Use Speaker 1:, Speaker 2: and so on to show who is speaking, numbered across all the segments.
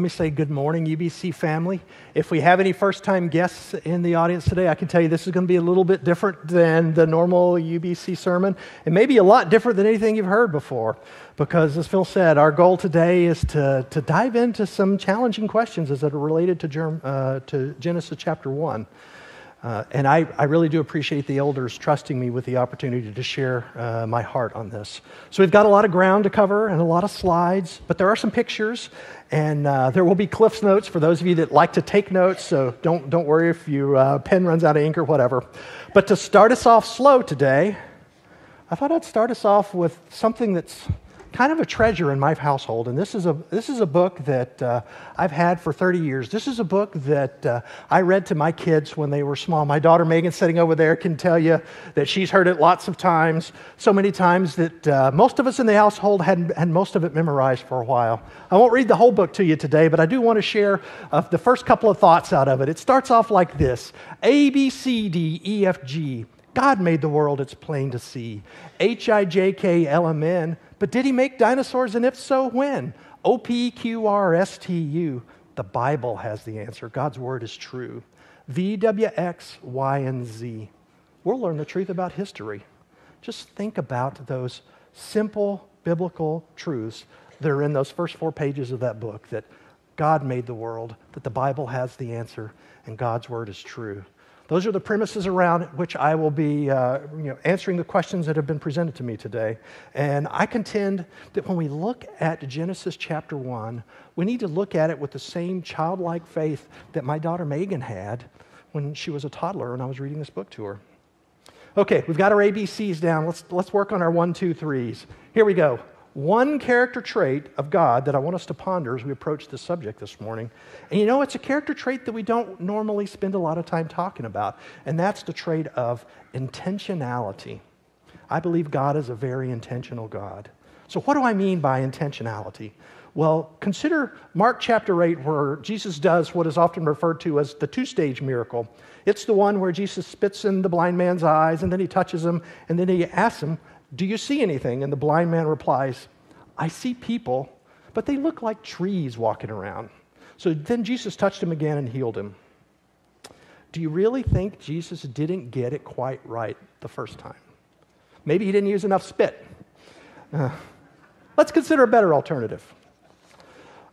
Speaker 1: let me say good morning, UBC family. If we have any first time guests in the audience today, I can tell you this is going to be a little bit different than the normal UBC sermon, and maybe a lot different than anything you've heard before. Because, as Phil said, our goal today is to, to dive into some challenging questions that are related to, Germ, uh, to Genesis chapter 1. Uh, and I, I, really do appreciate the elders trusting me with the opportunity to share uh, my heart on this. So, we've got a lot of ground to cover and a lot of slides, but there are some pictures, and uh, there will be Cliff's notes for those of you that like to take notes. So, don't, don't worry if your uh, pen runs out of ink or whatever. But to start us off slow today, I thought I'd start us off with something that's kind of a treasure in my household. And this is a, this is a book that uh, I've had for 30 years. This is a book that uh, I read to my kids when they were small. My daughter Megan, sitting over there, can tell you that she's heard it lots of times, so many times that uh, most of us in the household had, had most of it memorized for a while. I won't read the whole book to you today, but I do want to share uh, the first couple of thoughts out of it. It starts off like this A, B, C, D, E, F, G. God made the world, it's plain to see. H I J K L M N but did he make dinosaurs? And if so, when? O P Q R S T U. The Bible has the answer. God's word is true. V W X Y and Z. We'll learn the truth about history. Just think about those simple biblical truths that are in those first four pages of that book that God made the world, that the Bible has the answer, and God's word is true. Those are the premises around which I will be uh, you know, answering the questions that have been presented to me today. And I contend that when we look at Genesis chapter 1, we need to look at it with the same childlike faith that my daughter Megan had when she was a toddler and I was reading this book to her. Okay, we've got our ABCs down. Let's, let's work on our one, two, threes. Here we go one character trait of God that I want us to ponder as we approach this subject this morning. And you know, it's a character trait that we don't normally spend a lot of time talking about, and that's the trait of intentionality. I believe God is a very intentional God. So, what do I mean by intentionality? Well, consider Mark chapter 8, where Jesus does what is often referred to as the two stage miracle. It's the one where Jesus spits in the blind man's eyes, and then he touches him, and then he asks him, do you see anything? And the blind man replies, I see people, but they look like trees walking around. So then Jesus touched him again and healed him. Do you really think Jesus didn't get it quite right the first time? Maybe he didn't use enough spit. Uh, let's consider a better alternative.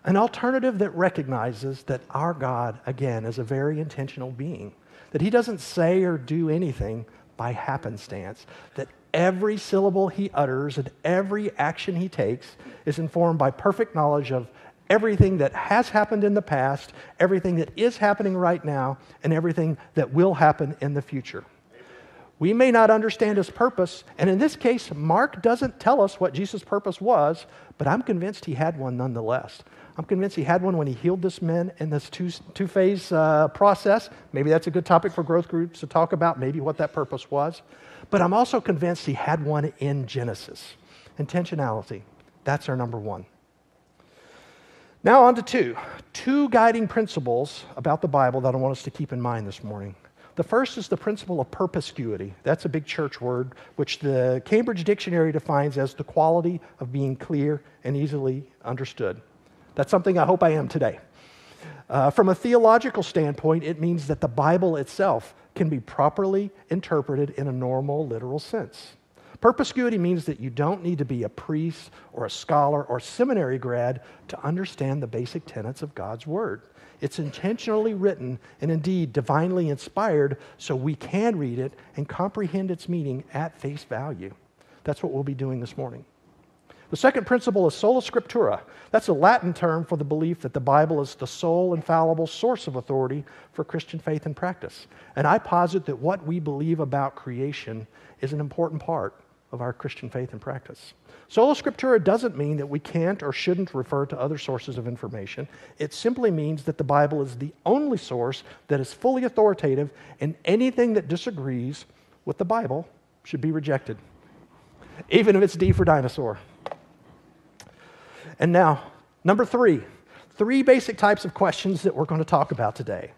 Speaker 1: An alternative that recognizes that our God, again, is a very intentional being, that he doesn't say or do anything by happenstance, that every syllable he utters and every action he takes is informed by perfect knowledge of everything that has happened in the past, everything that is happening right now, and everything that will happen in the future. We may not understand his purpose, and in this case, Mark doesn't tell us what Jesus' purpose was, but I'm convinced he had one nonetheless. I'm convinced he had one when he healed this man in this two, two phase uh, process. Maybe that's a good topic for growth groups to talk about, maybe what that purpose was. But I'm also convinced he had one in Genesis. Intentionality. That's our number one. Now, on to two. Two guiding principles about the Bible that I want us to keep in mind this morning. The first is the principle of perspicuity. That's a big church word, which the Cambridge Dictionary defines as the quality of being clear and easily understood. That's something I hope I am today. Uh, from a theological standpoint, it means that the Bible itself can be properly interpreted in a normal, literal sense. Perspicuity means that you don't need to be a priest or a scholar or seminary grad to understand the basic tenets of God's Word. It's intentionally written and indeed divinely inspired so we can read it and comprehend its meaning at face value. That's what we'll be doing this morning. The second principle is sola scriptura. That's a Latin term for the belief that the Bible is the sole infallible source of authority for Christian faith and practice. And I posit that what we believe about creation is an important part of our Christian faith and practice. Sola scriptura doesn't mean that we can't or shouldn't refer to other sources of information. It simply means that the Bible is the only source that is fully authoritative, and anything that disagrees with the Bible should be rejected, even if it's D for dinosaur. And now, number three, three basic types of questions that we're going to talk about today.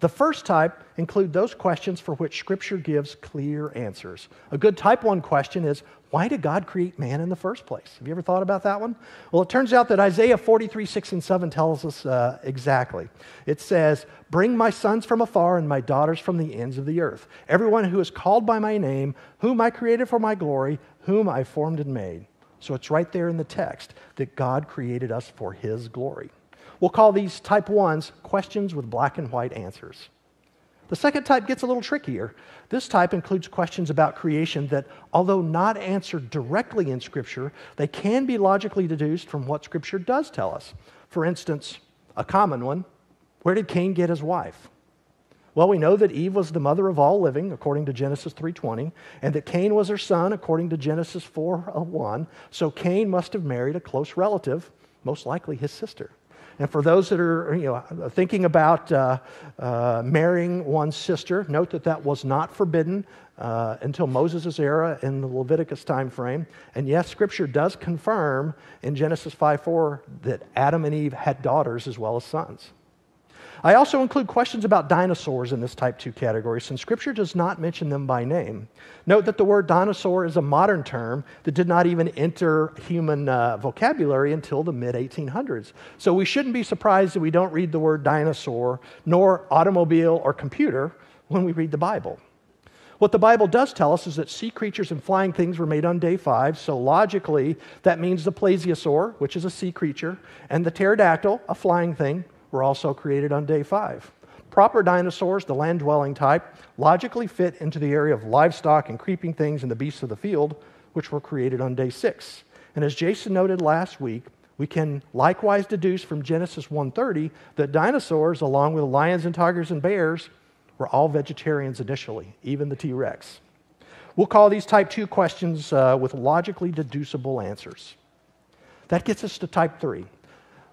Speaker 1: The first type include those questions for which Scripture gives clear answers. A good type 1 question is why did God create man in the first place? Have you ever thought about that one? Well, it turns out that Isaiah 43, 6 and 7 tells us uh, exactly. It says, Bring my sons from afar and my daughters from the ends of the earth. Everyone who is called by my name, whom I created for my glory, whom I formed and made. So it's right there in the text that God created us for his glory. We'll call these type ones questions with black and white answers. The second type gets a little trickier. This type includes questions about creation that, although not answered directly in Scripture, they can be logically deduced from what Scripture does tell us. For instance, a common one where did Cain get his wife? Well, we know that Eve was the mother of all living, according to Genesis 3:20, and that Cain was her son, according to Genesis 4:1. So Cain must have married a close relative, most likely his sister. And for those that are you know, thinking about uh, uh, marrying one's sister, note that that was not forbidden uh, until Moses' era in the Leviticus time frame. And yes, Scripture does confirm in Genesis 5 4 that Adam and Eve had daughters as well as sons. I also include questions about dinosaurs in this type 2 category, since Scripture does not mention them by name. Note that the word dinosaur is a modern term that did not even enter human uh, vocabulary until the mid 1800s. So we shouldn't be surprised that we don't read the word dinosaur, nor automobile or computer when we read the Bible. What the Bible does tell us is that sea creatures and flying things were made on day five, so logically, that means the plesiosaur, which is a sea creature, and the pterodactyl, a flying thing, were also created on day five. Proper dinosaurs, the land dwelling type, logically fit into the area of livestock and creeping things and the beasts of the field, which were created on day six. And as Jason noted last week, we can likewise deduce from Genesis 1:30 that dinosaurs, along with lions and tigers and bears, were all vegetarians initially, even the T Rex. We'll call these type 2 questions uh, with logically deducible answers. That gets us to type 3.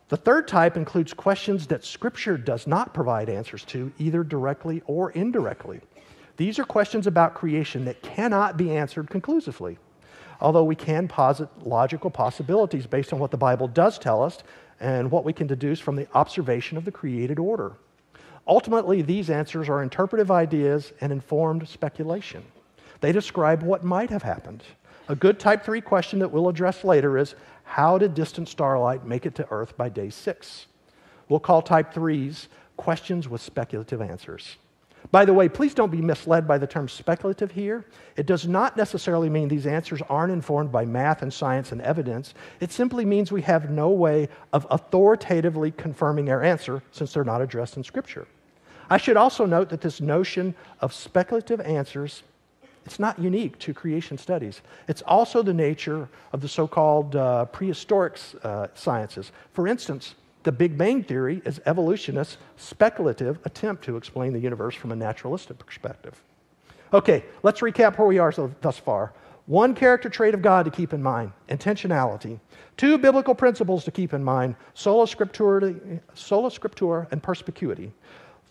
Speaker 1: The third type includes questions that Scripture does not provide answers to, either directly or indirectly. These are questions about creation that cannot be answered conclusively, although we can posit logical possibilities based on what the Bible does tell us and what we can deduce from the observation of the created order. Ultimately, these answers are interpretive ideas and informed speculation. They describe what might have happened. A good type 3 question that we'll address later is how did distant starlight make it to Earth by day six? We'll call type threes questions with speculative answers. By the way, please don't be misled by the term speculative here. It does not necessarily mean these answers aren't informed by math and science and evidence. It simply means we have no way of authoritatively confirming our answer since they're not addressed in Scripture. I should also note that this notion of speculative answers it's not unique to creation studies. It's also the nature of the so called uh, prehistoric uh, sciences. For instance, the Big Bang Theory is evolutionists' speculative attempt to explain the universe from a naturalistic perspective. Okay, let's recap where we are so, thus far. One character trait of God to keep in mind intentionality. Two biblical principles to keep in mind sola scriptura, sola scriptura and perspicuity.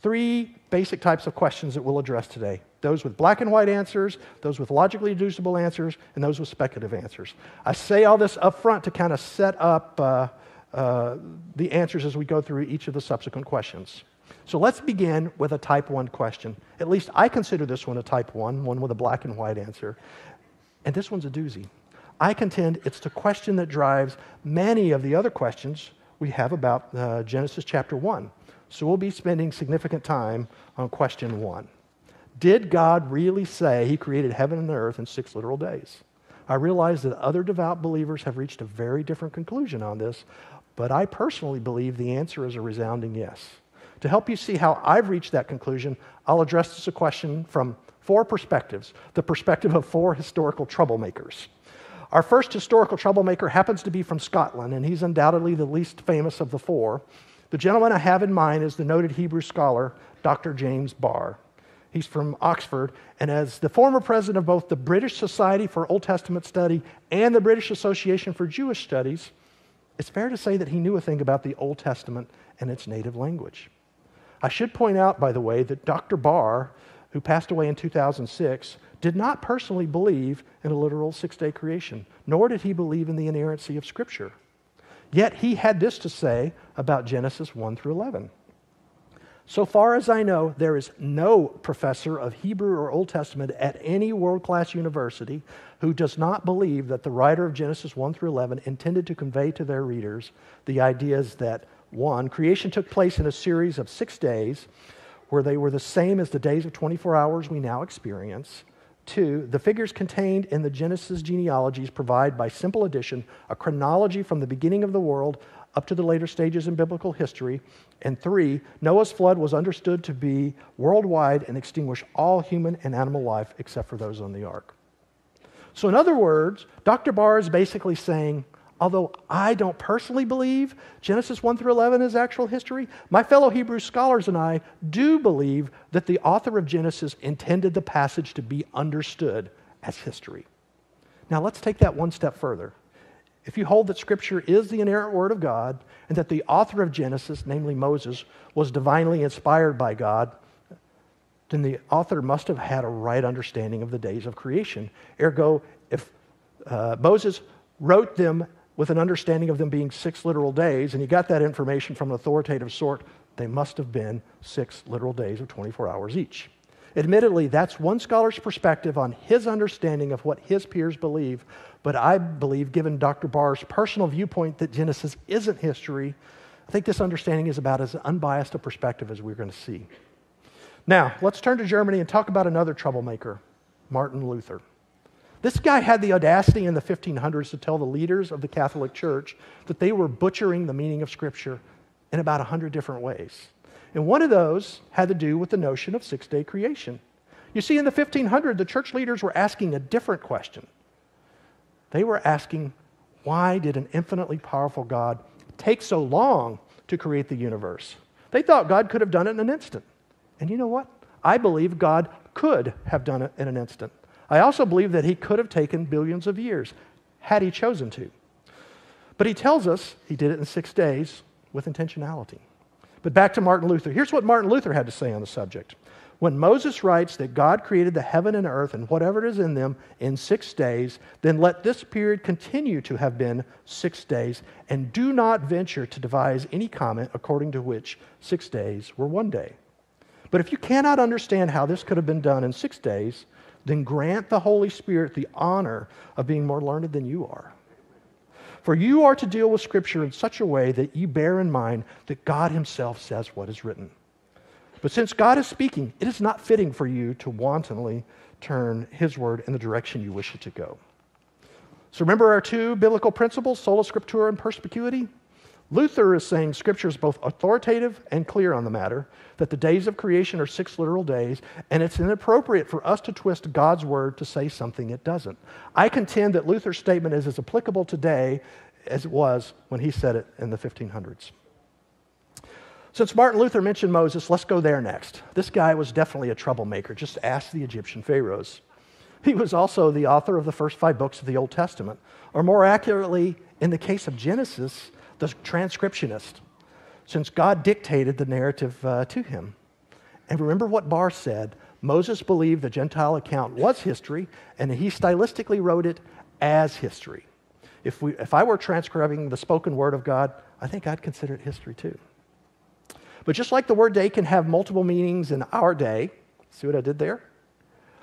Speaker 1: Three basic types of questions that we'll address today those with black and white answers, those with logically deducible answers, and those with speculative answers. I say all this up front to kind of set up uh, uh, the answers as we go through each of the subsequent questions. So let's begin with a type 1 question. At least I consider this one a type 1, one with a black and white answer. And this one's a doozy. I contend it's the question that drives many of the other questions we have about uh, Genesis chapter 1. So we'll be spending significant time on question 1. Did God really say he created heaven and earth in six literal days? I realize that other devout believers have reached a very different conclusion on this, but I personally believe the answer is a resounding yes. To help you see how I've reached that conclusion, I'll address this question from four perspectives the perspective of four historical troublemakers. Our first historical troublemaker happens to be from Scotland, and he's undoubtedly the least famous of the four. The gentleman I have in mind is the noted Hebrew scholar, Dr. James Barr. He's from Oxford. And as the former president of both the British Society for Old Testament Study and the British Association for Jewish Studies, it's fair to say that he knew a thing about the Old Testament and its native language. I should point out, by the way, that Dr. Barr, who passed away in 2006, did not personally believe in a literal six day creation, nor did he believe in the inerrancy of Scripture. Yet he had this to say about Genesis 1 through 11. So far as I know, there is no professor of Hebrew or Old Testament at any world class university who does not believe that the writer of Genesis 1 through 11 intended to convey to their readers the ideas that, one, creation took place in a series of six days where they were the same as the days of 24 hours we now experience. Two, the figures contained in the Genesis genealogies provide, by simple addition, a chronology from the beginning of the world up to the later stages in biblical history. And three, Noah's flood was understood to be worldwide and extinguish all human and animal life except for those on the ark. So, in other words, Dr. Barr is basically saying, although I don't personally believe Genesis 1 through 11 is actual history, my fellow Hebrew scholars and I do believe that the author of Genesis intended the passage to be understood as history. Now, let's take that one step further. If you hold that Scripture is the inerrant Word of God and that the author of Genesis, namely Moses, was divinely inspired by God, then the author must have had a right understanding of the days of creation. Ergo, if uh, Moses wrote them with an understanding of them being six literal days, and he got that information from an authoritative sort, they must have been six literal days of 24 hours each. Admittedly, that's one scholar's perspective on his understanding of what his peers believe, but I believe, given Dr. Barr's personal viewpoint that Genesis isn't history, I think this understanding is about as unbiased a perspective as we're going to see. Now, let's turn to Germany and talk about another troublemaker, Martin Luther. This guy had the audacity in the 1500s to tell the leaders of the Catholic Church that they were butchering the meaning of Scripture in about 100 different ways. And one of those had to do with the notion of six day creation. You see, in the 1500s, the church leaders were asking a different question. They were asking, why did an infinitely powerful God take so long to create the universe? They thought God could have done it in an instant. And you know what? I believe God could have done it in an instant. I also believe that he could have taken billions of years had he chosen to. But he tells us he did it in six days with intentionality. But back to Martin Luther. Here's what Martin Luther had to say on the subject. When Moses writes that God created the heaven and earth and whatever is in them in six days, then let this period continue to have been six days, and do not venture to devise any comment according to which six days were one day. But if you cannot understand how this could have been done in six days, then grant the Holy Spirit the honor of being more learned than you are. For you are to deal with Scripture in such a way that you bear in mind that God Himself says what is written. But since God is speaking, it is not fitting for you to wantonly turn His word in the direction you wish it to go. So remember our two biblical principles, sola scriptura and perspicuity? Luther is saying Scripture is both authoritative and clear on the matter, that the days of creation are six literal days, and it's inappropriate for us to twist God's word to say something it doesn't. I contend that Luther's statement is as applicable today as it was when he said it in the 1500s. Since Martin Luther mentioned Moses, let's go there next. This guy was definitely a troublemaker. Just ask the Egyptian pharaohs. He was also the author of the first five books of the Old Testament, or more accurately, in the case of Genesis, the transcriptionist, since God dictated the narrative uh, to him. And remember what Barr said Moses believed the Genesis account was history, and he stylistically wrote it as history. If, we, if I were transcribing the spoken word of God, I think I'd consider it history too. But just like the word day can have multiple meanings in our day, see what I did there?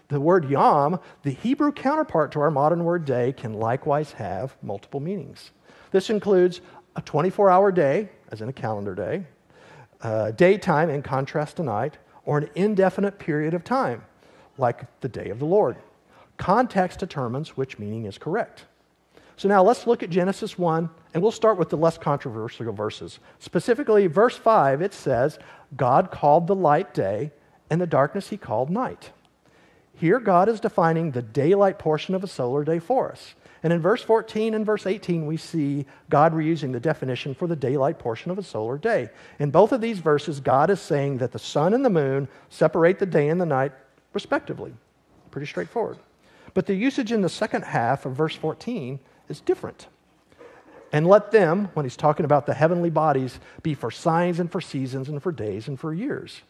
Speaker 1: The word yom, the Hebrew counterpart to our modern word day, can likewise have multiple meanings. This includes a 24 hour day, as in a calendar day, uh, daytime in contrast to night, or an indefinite period of time, like the day of the Lord. Context determines which meaning is correct. So now let's look at Genesis 1, and we'll start with the less controversial verses. Specifically, verse 5, it says, God called the light day, and the darkness he called night. Here, God is defining the daylight portion of a solar day for us. And in verse 14 and verse 18, we see God reusing the definition for the daylight portion of a solar day. In both of these verses, God is saying that the sun and the moon separate the day and the night respectively. Pretty straightforward. But the usage in the second half of verse 14 is different. And let them, when he's talking about the heavenly bodies, be for signs and for seasons and for days and for years.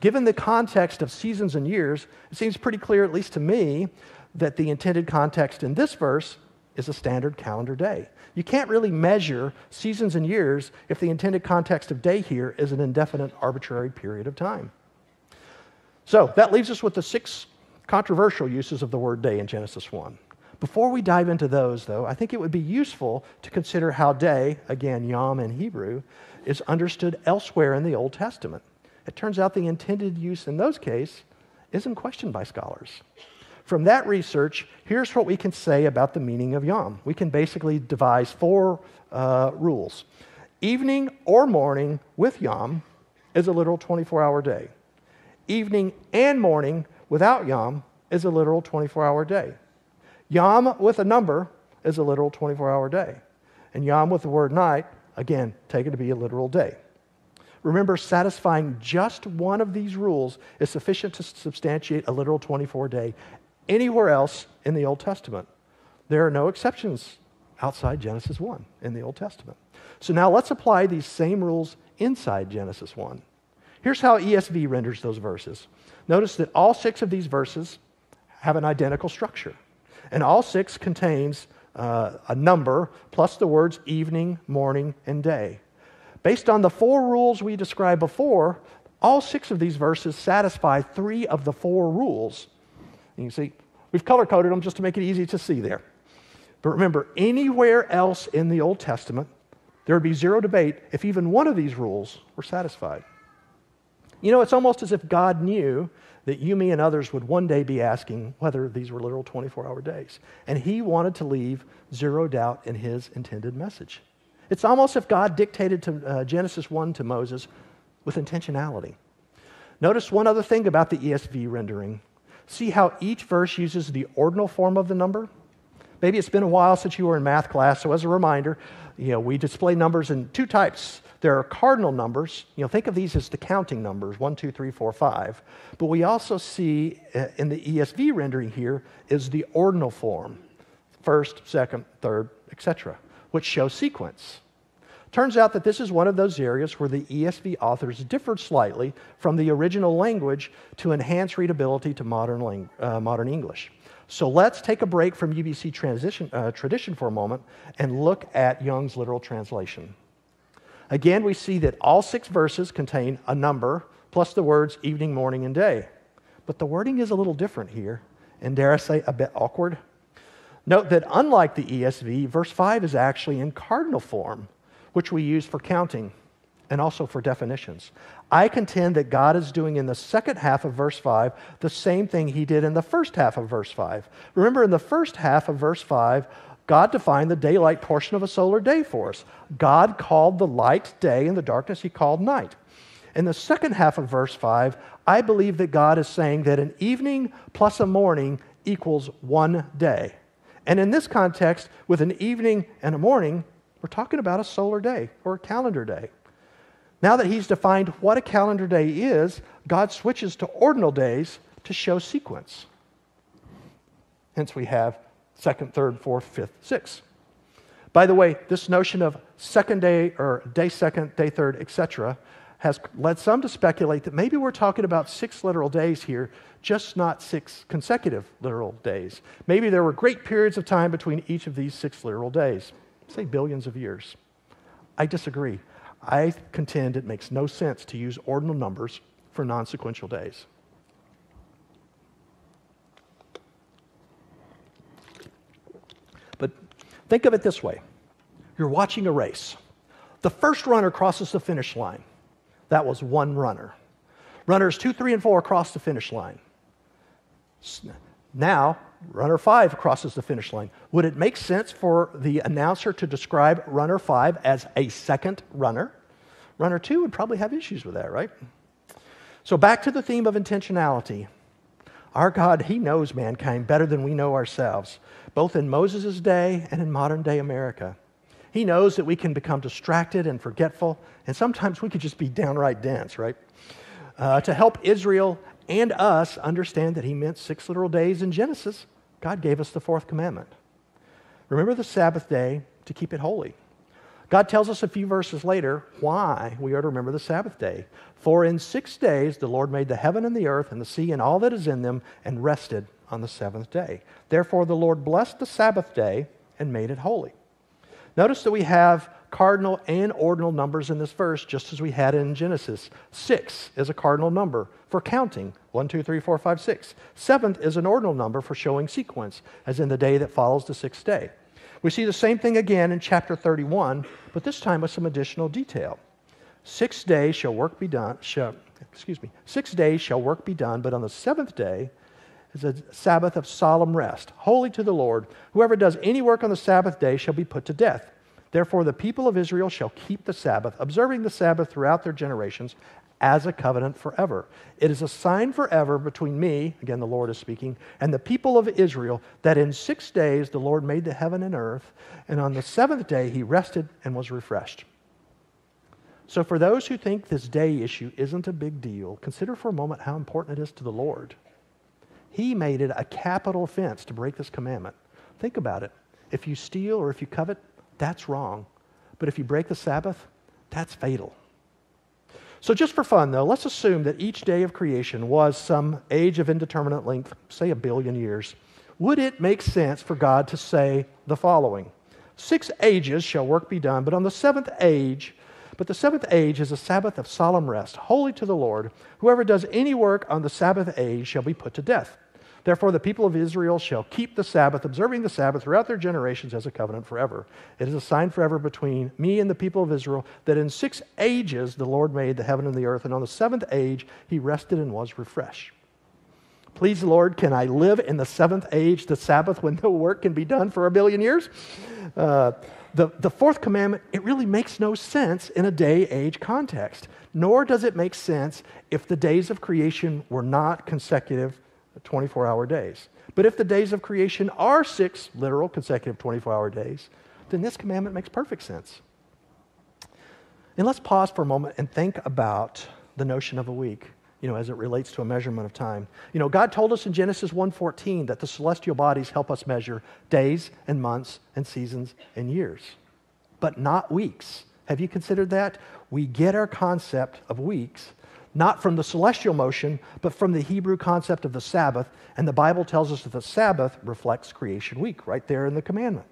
Speaker 1: Given the context of seasons and years, it seems pretty clear, at least to me, that the intended context in this verse is a standard calendar day. You can't really measure seasons and years if the intended context of day here is an indefinite, arbitrary period of time. So that leaves us with the six controversial uses of the word day in Genesis 1. Before we dive into those, though, I think it would be useful to consider how day, again, yom in Hebrew, is understood elsewhere in the Old Testament. It turns out the intended use in those cases isn't questioned by scholars. From that research, here's what we can say about the meaning of yom. We can basically devise four uh, rules. Evening or morning with yom is a literal 24 hour day. Evening and morning without yom is a literal 24 hour day. Yom with a number is a literal 24 hour day. And yom with the word night, again, taken to be a literal day. Remember, satisfying just one of these rules is sufficient to substantiate a literal 24 day anywhere else in the Old Testament. There are no exceptions outside Genesis 1 in the Old Testament. So now let's apply these same rules inside Genesis 1. Here's how ESV renders those verses. Notice that all six of these verses have an identical structure, and all six contains uh, a number plus the words evening, morning, and day. Based on the four rules we described before, all six of these verses satisfy three of the four rules you can see, we've color coded them just to make it easy to see there. But remember, anywhere else in the Old Testament, there would be zero debate if even one of these rules were satisfied. You know, it's almost as if God knew that you, me, and others would one day be asking whether these were literal 24 hour days. And He wanted to leave zero doubt in His intended message. It's almost as if God dictated to uh, Genesis 1 to Moses with intentionality. Notice one other thing about the ESV rendering See how each verse uses the ordinal form of the number? Maybe it's been a while since you were in math class, so as a reminder, you know, we display numbers in two types. There are cardinal numbers. You know, think of these as the counting numbers, one, two, three, four, five. But we also see uh, in the ESV rendering here is the ordinal form, first, second, third, etc., which shows sequence. Turns out that this is one of those areas where the ESV authors differed slightly from the original language to enhance readability to modern, uh, modern English. So let's take a break from UBC transition, uh, tradition for a moment and look at Young's literal translation. Again, we see that all six verses contain a number plus the words evening, morning, and day. But the wording is a little different here, and dare I say, a bit awkward. Note that unlike the ESV, verse 5 is actually in cardinal form which we use for counting and also for definitions. I contend that God is doing in the second half of verse 5 the same thing he did in the first half of verse 5. Remember, in the first half of verse 5, God defined the daylight portion of a solar day for us. God called the light day and the darkness he called night. In the second half of verse 5, I believe that God is saying that an evening plus a morning equals one day. And in this context, with an evening and a morning, we're talking about a solar day or a calendar day. Now that he's defined what a calendar day is, God switches to ordinal days to show sequence. Hence, we have second, third, fourth, fifth, sixth. By the way, this notion of second day or day second, day third, etc., has led some to speculate that maybe we're talking about six literal days here, just not six consecutive literal days. Maybe there were great periods of time between each of these six literal days say billions of years. I disagree. I contend it makes no sense to use ordinal numbers for non sequential days. But think of it this way you're watching a race. The first runner crosses the finish line. That was one runner. Runners two, three, and four cross the finish line. Now, runner five crosses the finish line. Would it make sense for the announcer to describe runner five as a second runner? Runner two would probably have issues with that, right? So, back to the theme of intentionality. Our God, He knows mankind better than we know ourselves, both in Moses' day and in modern day America. He knows that we can become distracted and forgetful, and sometimes we could just be downright dense, right? Uh, to help Israel and us understand that he meant six literal days in Genesis, God gave us the fourth commandment. Remember the Sabbath day to keep it holy. God tells us a few verses later why we are to remember the Sabbath day. For in six days the Lord made the heaven and the earth and the sea and all that is in them and rested on the seventh day. Therefore the Lord blessed the Sabbath day and made it holy. Notice that we have cardinal and ordinal numbers in this verse, just as we had in Genesis. Six is a cardinal number for counting one, two, three, four, five, six. Seventh is an ordinal number for showing sequence, as in the day that follows the sixth day. We see the same thing again in chapter 31, but this time with some additional detail. Six days shall work be done, shall, excuse me, six days shall work be done, but on the seventh day is a Sabbath of solemn rest, holy to the Lord. Whoever does any work on the Sabbath day shall be put to death. Therefore, the people of Israel shall keep the Sabbath, observing the Sabbath throughout their generations as a covenant forever. It is a sign forever between me, again, the Lord is speaking, and the people of Israel that in six days the Lord made the heaven and earth, and on the seventh day he rested and was refreshed. So, for those who think this day issue isn't a big deal, consider for a moment how important it is to the Lord. He made it a capital offense to break this commandment. Think about it. If you steal or if you covet, that's wrong. But if you break the Sabbath, that's fatal. So, just for fun, though, let's assume that each day of creation was some age of indeterminate length, say a billion years. Would it make sense for God to say the following Six ages shall work be done, but on the seventh age, but the seventh age is a Sabbath of solemn rest, holy to the Lord. Whoever does any work on the Sabbath age shall be put to death. Therefore, the people of Israel shall keep the Sabbath, observing the Sabbath throughout their generations as a covenant forever. It is a sign forever between me and the people of Israel that in six ages the Lord made the heaven and the earth, and on the seventh age he rested and was refreshed. Please, Lord, can I live in the seventh age, the Sabbath, when no work can be done for a billion years? Uh, the, the fourth commandment, it really makes no sense in a day age context, nor does it make sense if the days of creation were not consecutive 24 hour days. But if the days of creation are six literal consecutive 24 hour days, then this commandment makes perfect sense. And let's pause for a moment and think about the notion of a week, you know, as it relates to a measurement of time. You know, God told us in Genesis 1:14 that the celestial bodies help us measure days and months and seasons and years, but not weeks. Have you considered that? We get our concept of weeks not from the celestial motion, but from the Hebrew concept of the Sabbath. And the Bible tells us that the Sabbath reflects creation week, right there in the commandment,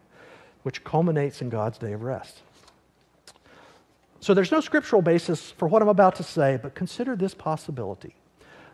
Speaker 1: which culminates in God's day of rest. So there's no scriptural basis for what I'm about to say, but consider this possibility.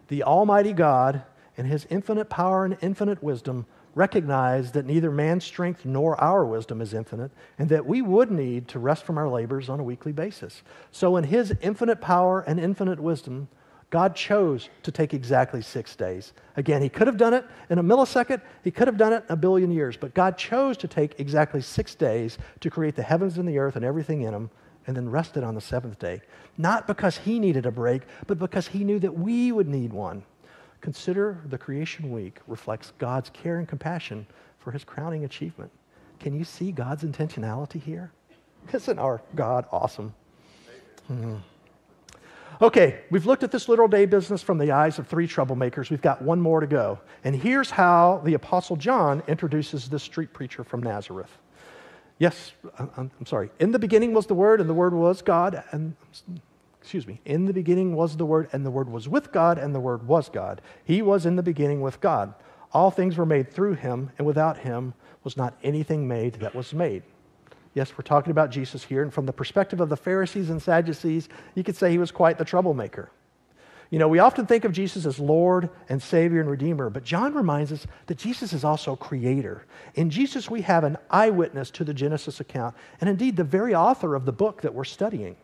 Speaker 1: The Almighty God, in His infinite power and infinite wisdom, recognize that neither man's strength nor our wisdom is infinite, and that we would need to rest from our labors on a weekly basis. So, in His infinite power and infinite wisdom, God chose to take exactly six days. Again, He could have done it in a millisecond, He could have done it in a billion years, but God chose to take exactly six days to create the heavens and the earth and everything in them, and then rested on the seventh day. Not because He needed a break, but because He knew that we would need one. Consider the creation week reflects God's care and compassion for his crowning achievement. Can you see God's intentionality here? Isn't our God awesome? Mm-hmm. Okay, we've looked at this literal day business from the eyes of three troublemakers. We've got one more to go. And here's how the Apostle John introduces this street preacher from Nazareth. Yes, I'm sorry. In the beginning was the Word, and the Word was God, and excuse me, in the beginning was the Word, and the Word was with God, and the Word was God. He was in the beginning with God. All things were made through him, and without him was not anything made that was made. Yes, we're talking about Jesus here, and from the perspective of the Pharisees and Sadducees, you could say he was quite the troublemaker. You know, we often think of Jesus as Lord and Savior and Redeemer, but John reminds us that Jesus is also Creator. In Jesus, we have an eyewitness to the Genesis account, and indeed the very author of the book that we're studying.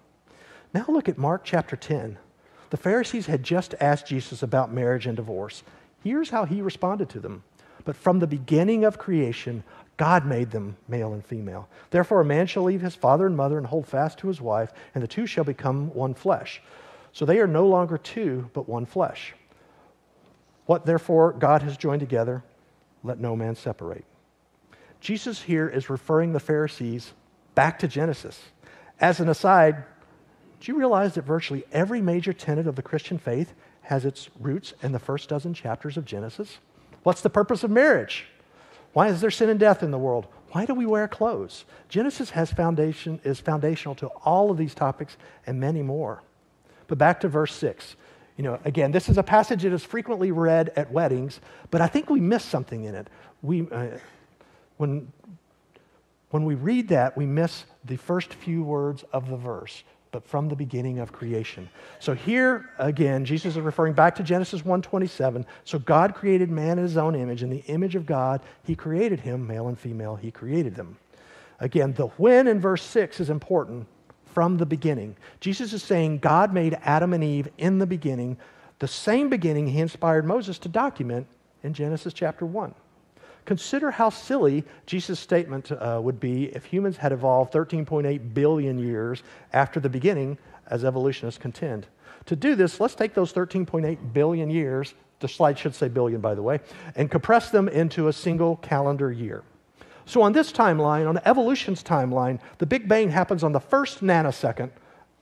Speaker 1: Now look at Mark chapter 10. The Pharisees had just asked Jesus about marriage and divorce. Here's how he responded to them. But from the beginning of creation, God made them male and female. Therefore, a man shall leave his father and mother and hold fast to his wife, and the two shall become one flesh. So they are no longer two, but one flesh. What therefore God has joined together, let no man separate. Jesus here is referring the Pharisees back to Genesis. As an aside, do you realize that virtually every major tenet of the Christian faith has its roots in the first dozen chapters of Genesis? What's the purpose of marriage? Why is there sin and death in the world? Why do we wear clothes? Genesis has foundation, is foundational to all of these topics and many more. But back to verse 6. You know, again, this is a passage that is frequently read at weddings, but I think we miss something in it. We, uh, when When we read that, we miss the first few words of the verse, but from the beginning of creation. So here again, Jesus is referring back to Genesis 1:27. So God created man in his own image, in the image of God, he created him, male and female, he created them. Again, the when in verse 6 is important from the beginning. Jesus is saying God made Adam and Eve in the beginning, the same beginning he inspired Moses to document in Genesis chapter 1. Consider how silly Jesus' statement uh, would be if humans had evolved 13.8 billion years after the beginning, as evolutionists contend. To do this, let's take those 13.8 billion years, the slide should say billion, by the way, and compress them into a single calendar year. So, on this timeline, on evolution's timeline, the Big Bang happens on the first nanosecond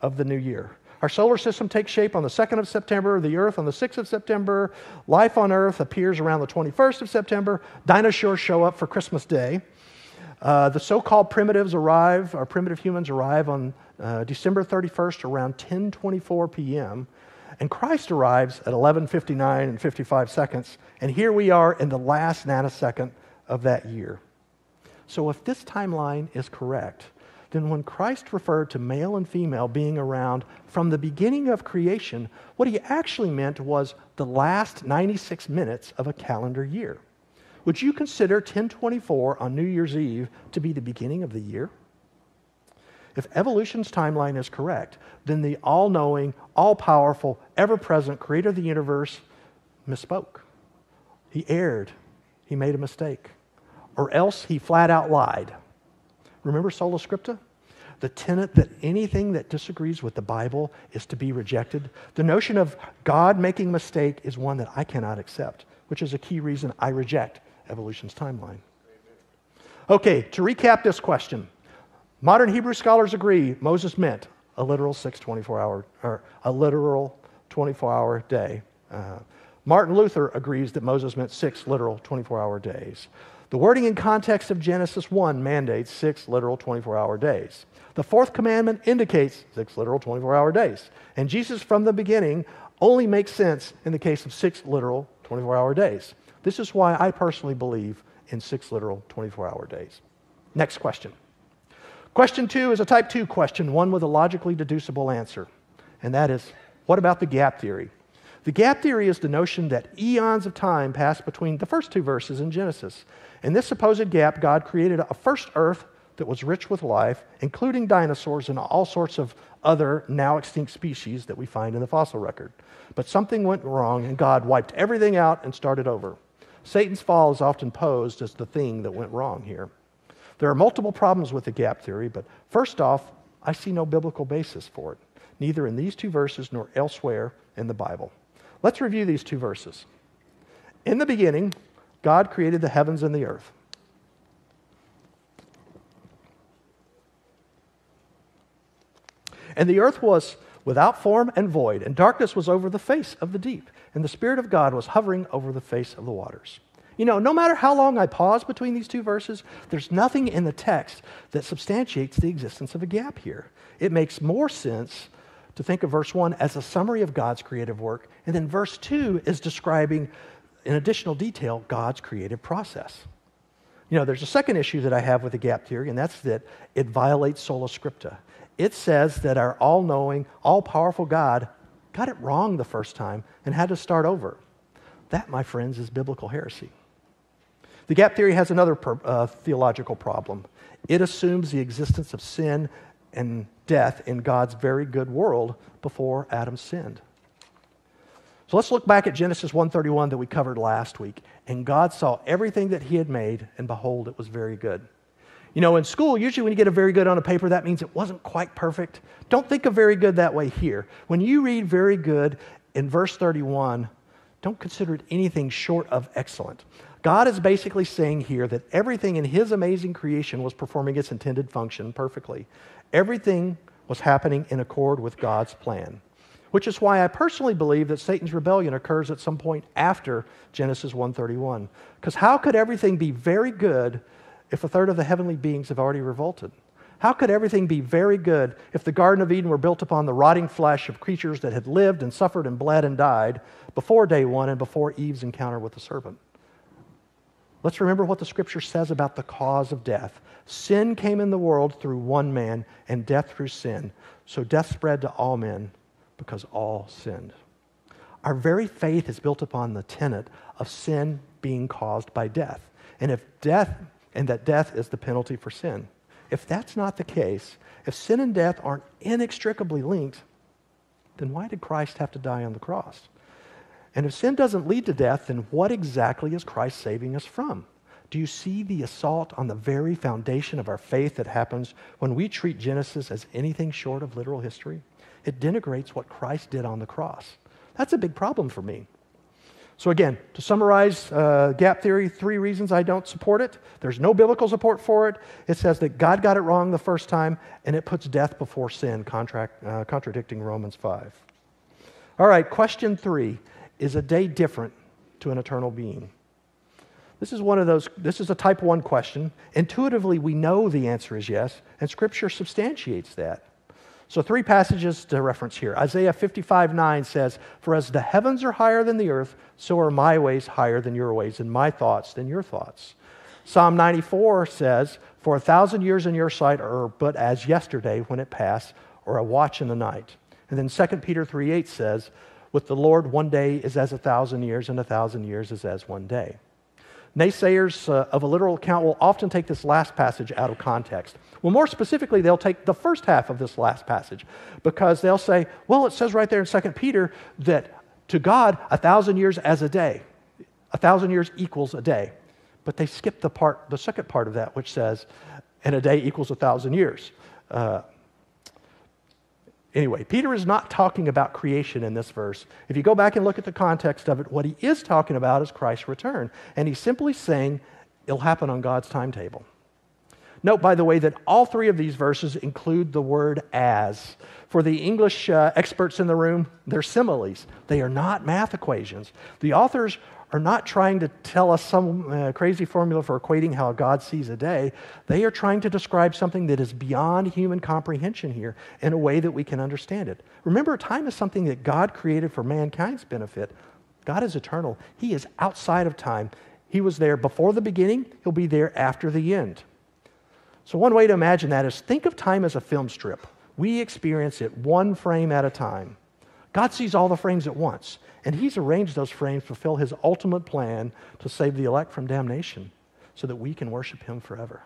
Speaker 1: of the new year. Our solar system takes shape on the 2nd of September, the Earth on the 6th of September. Life on Earth appears around the 21st of September. Dinosaurs show up for Christmas Day. Uh, the so called primitives arrive, our primitive humans arrive on uh, December 31st around 10:24 p.m. And Christ arrives at 11:59 and 55 seconds, and here we are in the last nanosecond of that year. So if this timeline is correct, then when Christ referred to male and female being around from the beginning of creation, what he actually meant was the last 96 minutes of a calendar year. Would you consider 1024 on New Year's Eve to be the beginning of the year? If evolution's timeline is correct, then the all knowing, all powerful, ever present creator of the universe misspoke. He erred. He made a mistake. Or else he flat out lied. Remember sola scripta? The tenet that anything that disagrees with the Bible is to be rejected. The notion of God making a mistake is one that I cannot accept, which is a key reason I reject evolution's timeline. Okay, to recap this question, modern Hebrew scholars agree Moses meant a literal 6 24 hour or a literal 24 hour day. Uh, Martin Luther agrees that Moses meant six literal 24 hour days. The wording in context of Genesis 1 mandates six literal 24 hour days. The fourth commandment indicates six literal 24 hour days. And Jesus, from the beginning, only makes sense in the case of six literal 24 hour days. This is why I personally believe in six literal 24 hour days. Next question. Question two is a type two question, one with a logically deducible answer. And that is what about the gap theory? The gap theory is the notion that eons of time pass between the first two verses in Genesis. In this supposed gap, God created a first earth that was rich with life, including dinosaurs and all sorts of other now extinct species that we find in the fossil record. But something went wrong, and God wiped everything out and started over. Satan's fall is often posed as the thing that went wrong here. There are multiple problems with the gap theory, but first off, I see no biblical basis for it, neither in these two verses nor elsewhere in the Bible. Let's review these two verses. In the beginning, God created the heavens and the earth. And the earth was without form and void, and darkness was over the face of the deep, and the Spirit of God was hovering over the face of the waters. You know, no matter how long I pause between these two verses, there's nothing in the text that substantiates the existence of a gap here. It makes more sense to think of verse 1 as a summary of God's creative work, and then verse 2 is describing in additional detail God's creative process. You know, there's a second issue that I have with the gap theory, and that's that it violates sola scripta. It says that our all knowing, all powerful God got it wrong the first time and had to start over. That, my friends, is biblical heresy. The gap theory has another per, uh, theological problem. It assumes the existence of sin and death in God's very good world before Adam sinned. So let's look back at Genesis 1:31 that we covered last week. And God saw everything that he had made and behold it was very good. You know, in school, usually when you get a very good on a paper, that means it wasn't quite perfect. Don't think of very good that way here. When you read very good in verse 31, don't consider it anything short of excellent. God is basically saying here that everything in his amazing creation was performing its intended function perfectly. Everything was happening in accord with God's plan, which is why I personally believe that Satan's rebellion occurs at some point after Genesis 1:31. Because how could everything be very good if a third of the heavenly beings have already revolted? How could everything be very good if the Garden of Eden were built upon the rotting flesh of creatures that had lived and suffered and bled and died before day one and before Eve's encounter with the serpent? Let's remember what the scripture says about the cause of death. Sin came in the world through one man, and death through sin. So death spread to all men because all sinned. Our very faith is built upon the tenet of sin being caused by death. And if death, and that death is the penalty for sin. If that's not the case, if sin and death aren't inextricably linked, then why did Christ have to die on the cross? And if sin doesn't lead to death, then what exactly is Christ saving us from? Do you see the assault on the very foundation of our faith that happens when we treat Genesis as anything short of literal history? It denigrates what Christ did on the cross. That's a big problem for me. So, again, to summarize uh, gap theory, three reasons I don't support it. There's no biblical support for it. It says that God got it wrong the first time, and it puts death before sin, contract, uh, contradicting Romans 5. All right, question three is a day different to an eternal being? This is one of those, this is a type one question. Intuitively, we know the answer is yes, and Scripture substantiates that. So, three passages to reference here. Isaiah 55 9 says, For as the heavens are higher than the earth, so are my ways higher than your ways, and my thoughts than your thoughts. Psalm 94 says, For a thousand years in your sight are but as yesterday when it passed, or a watch in the night. And then 2 Peter 3 8 says, With the Lord, one day is as a thousand years, and a thousand years is as one day. Naysayers uh, of a literal account will often take this last passage out of context. Well, more specifically, they'll take the first half of this last passage because they'll say, well, it says right there in 2 Peter that to God, a thousand years as a day. A thousand years equals a day. But they skip the part, the second part of that, which says, and a day equals a thousand years. Uh, Anyway, Peter is not talking about creation in this verse. If you go back and look at the context of it, what he is talking about is Christ's return. And he's simply saying it'll happen on God's timetable. Note, by the way, that all three of these verses include the word as. For the English uh, experts in the room, they're similes. They are not math equations. The authors are not trying to tell us some uh, crazy formula for equating how God sees a day. They are trying to describe something that is beyond human comprehension here in a way that we can understand it. Remember, time is something that God created for mankind's benefit. God is eternal, He is outside of time. He was there before the beginning, He'll be there after the end. So, one way to imagine that is think of time as a film strip. We experience it one frame at a time. God sees all the frames at once. And he's arranged those frames to fulfill his ultimate plan to save the elect from damnation so that we can worship him forever.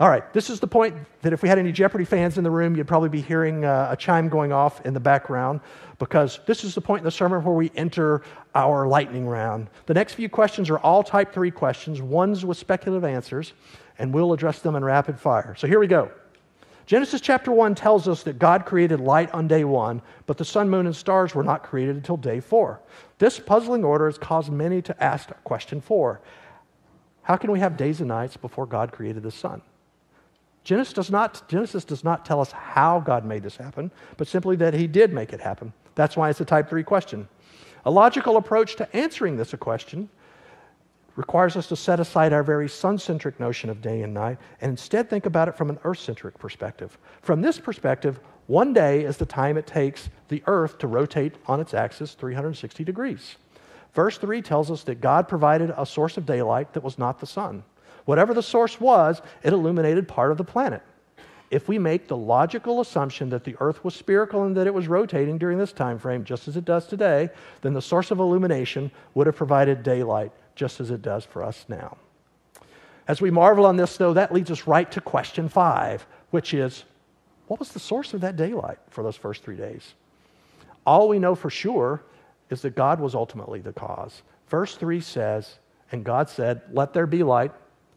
Speaker 1: All right, this is the point that if we had any Jeopardy fans in the room, you'd probably be hearing uh, a chime going off in the background because this is the point in the sermon where we enter our lightning round. The next few questions are all type three questions, ones with speculative answers, and we'll address them in rapid fire. So here we go. Genesis chapter 1 tells us that God created light on day one, but the sun, moon, and stars were not created until day four. This puzzling order has caused many to ask question four How can we have days and nights before God created the sun? Genesis does, not, Genesis does not tell us how God made this happen, but simply that He did make it happen. That's why it's a type 3 question. A logical approach to answering this question requires us to set aside our very sun centric notion of day and night and instead think about it from an earth centric perspective. From this perspective, one day is the time it takes the earth to rotate on its axis 360 degrees. Verse 3 tells us that God provided a source of daylight that was not the sun. Whatever the source was, it illuminated part of the planet. If we make the logical assumption that the earth was spherical and that it was rotating during this time frame just as it does today, then the source of illumination would have provided daylight just as it does for us now. As we marvel on this, though, that leads us right to question five, which is what was the source of that daylight for those first three days? All we know for sure is that God was ultimately the cause. Verse 3 says, And God said, Let there be light,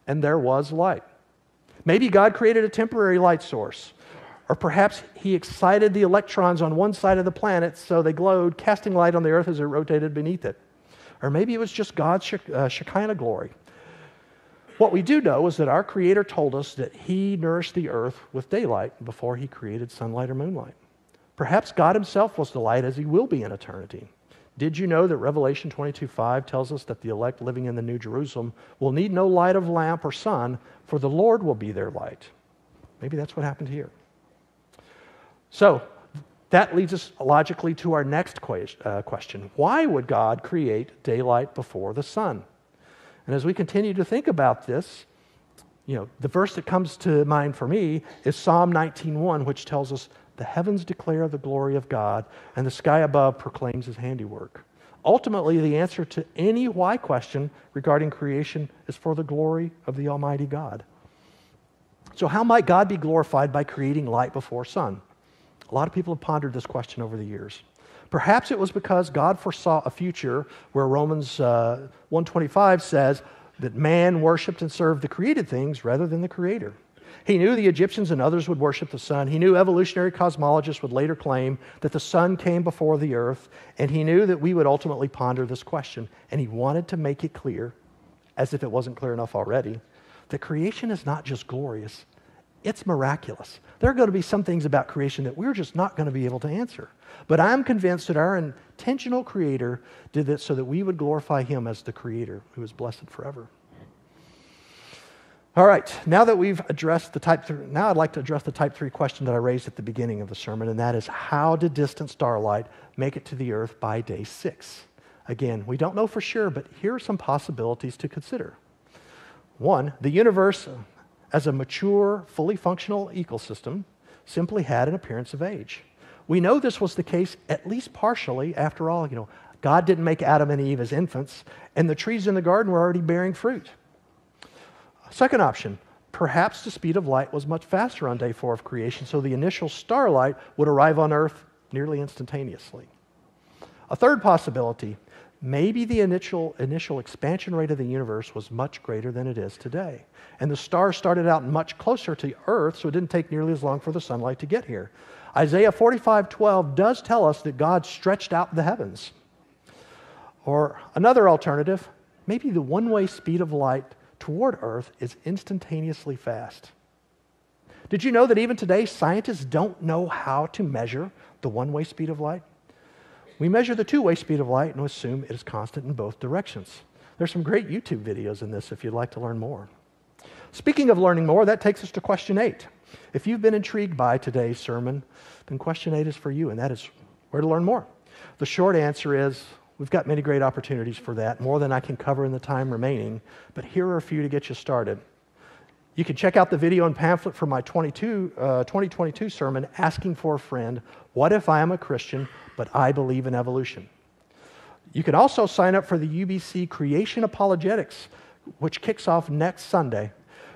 Speaker 1: and there was light. Maybe God created a temporary light source, or perhaps He excited the electrons on one side of the planet so they glowed, casting light on the earth as it rotated beneath it. Or maybe it was just God's uh, Shekinah glory. What we do know is that our Creator told us that He nourished the earth with daylight before He created sunlight or moonlight. Perhaps God Himself was the light as He will be in eternity. Did you know that Revelation 22 5 tells us that the elect living in the New Jerusalem will need no light of lamp or sun, for the Lord will be their light? Maybe that's what happened here. So, that leads us logically to our next uh, question Why would God create daylight before the sun? And as we continue to think about this, you know, the verse that comes to mind for me is Psalm 19:1, which tells us, "The heavens declare the glory of God, and the sky above proclaims his handiwork." Ultimately, the answer to any why question regarding creation is for the glory of the Almighty God. So, how might God be glorified by creating light before sun? A lot of people have pondered this question over the years. Perhaps it was because God foresaw a future where Romans uh, 125 says that man worshiped and served the created things rather than the creator. He knew the Egyptians and others would worship the sun. He knew evolutionary cosmologists would later claim that the sun came before the earth. And he knew that we would ultimately ponder this question. And he wanted to make it clear, as if it wasn't clear enough already, that creation is not just glorious, it's miraculous. There are going to be some things about creation that we're just not going to be able to answer. But I'm convinced that our intentional creator did this so that we would glorify him as the creator who is blessed forever. All right, now that we've addressed the type three, now I'd like to address the type three question that I raised at the beginning of the sermon, and that is how did distant starlight make it to the earth by day six? Again, we don't know for sure, but here are some possibilities to consider. One, the universe, as a mature, fully functional ecosystem, simply had an appearance of age. We know this was the case at least partially. After all, you know, God didn't make Adam and Eve as infants, and the trees in the garden were already bearing fruit. Second option, perhaps the speed of light was much faster on day four of creation, so the initial starlight would arrive on Earth nearly instantaneously. A third possibility, maybe the initial, initial expansion rate of the universe was much greater than it is today. And the stars started out much closer to Earth, so it didn't take nearly as long for the sunlight to get here. Isaiah 45:12 does tell us that God stretched out the heavens. Or another alternative, maybe the one-way speed of light toward Earth is instantaneously fast. Did you know that even today, scientists don't know how to measure the one way speed of light? We measure the two way speed of light and assume it is constant in both directions. There's some great YouTube videos in this if you'd like to learn more. Speaking of learning more, that takes us to question eight. If you've been intrigued by today's sermon, then question eight is for you, and that is where to learn more. The short answer is We've got many great opportunities for that, more than I can cover in the time remaining, but here are a few to get you started. You can check out the video and pamphlet for my 22, uh, 2022 sermon, Asking for a Friend What If I Am a Christian, but I Believe in Evolution? You can also sign up for the UBC Creation Apologetics, which kicks off next Sunday.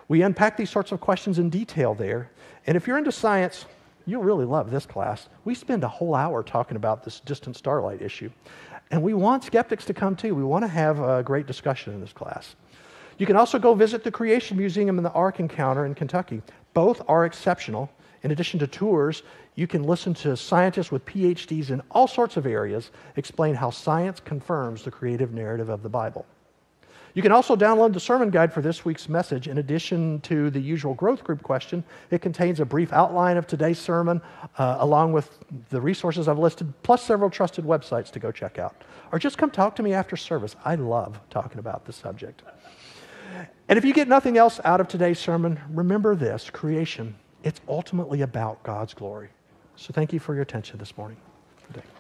Speaker 1: We unpack these sorts of questions in detail there. And if you're into science, you'll really love this class. We spend a whole hour talking about this distant starlight issue. And we want skeptics to come too. We want to have a great discussion in this class. You can also go visit the Creation Museum and the Ark Encounter in Kentucky. Both are exceptional. In addition to tours, you can listen to scientists with PhDs in all sorts of areas explain how science confirms the creative narrative of the Bible. You can also download the sermon guide for this week's message. In addition to the usual growth group question, it contains a brief outline of today's sermon, uh, along with the resources I've listed, plus several trusted websites to go check out. Or just come talk to me after service. I love talking about this subject. And if you get nothing else out of today's sermon, remember this creation, it's ultimately about God's glory. So thank you for your attention this morning. Today.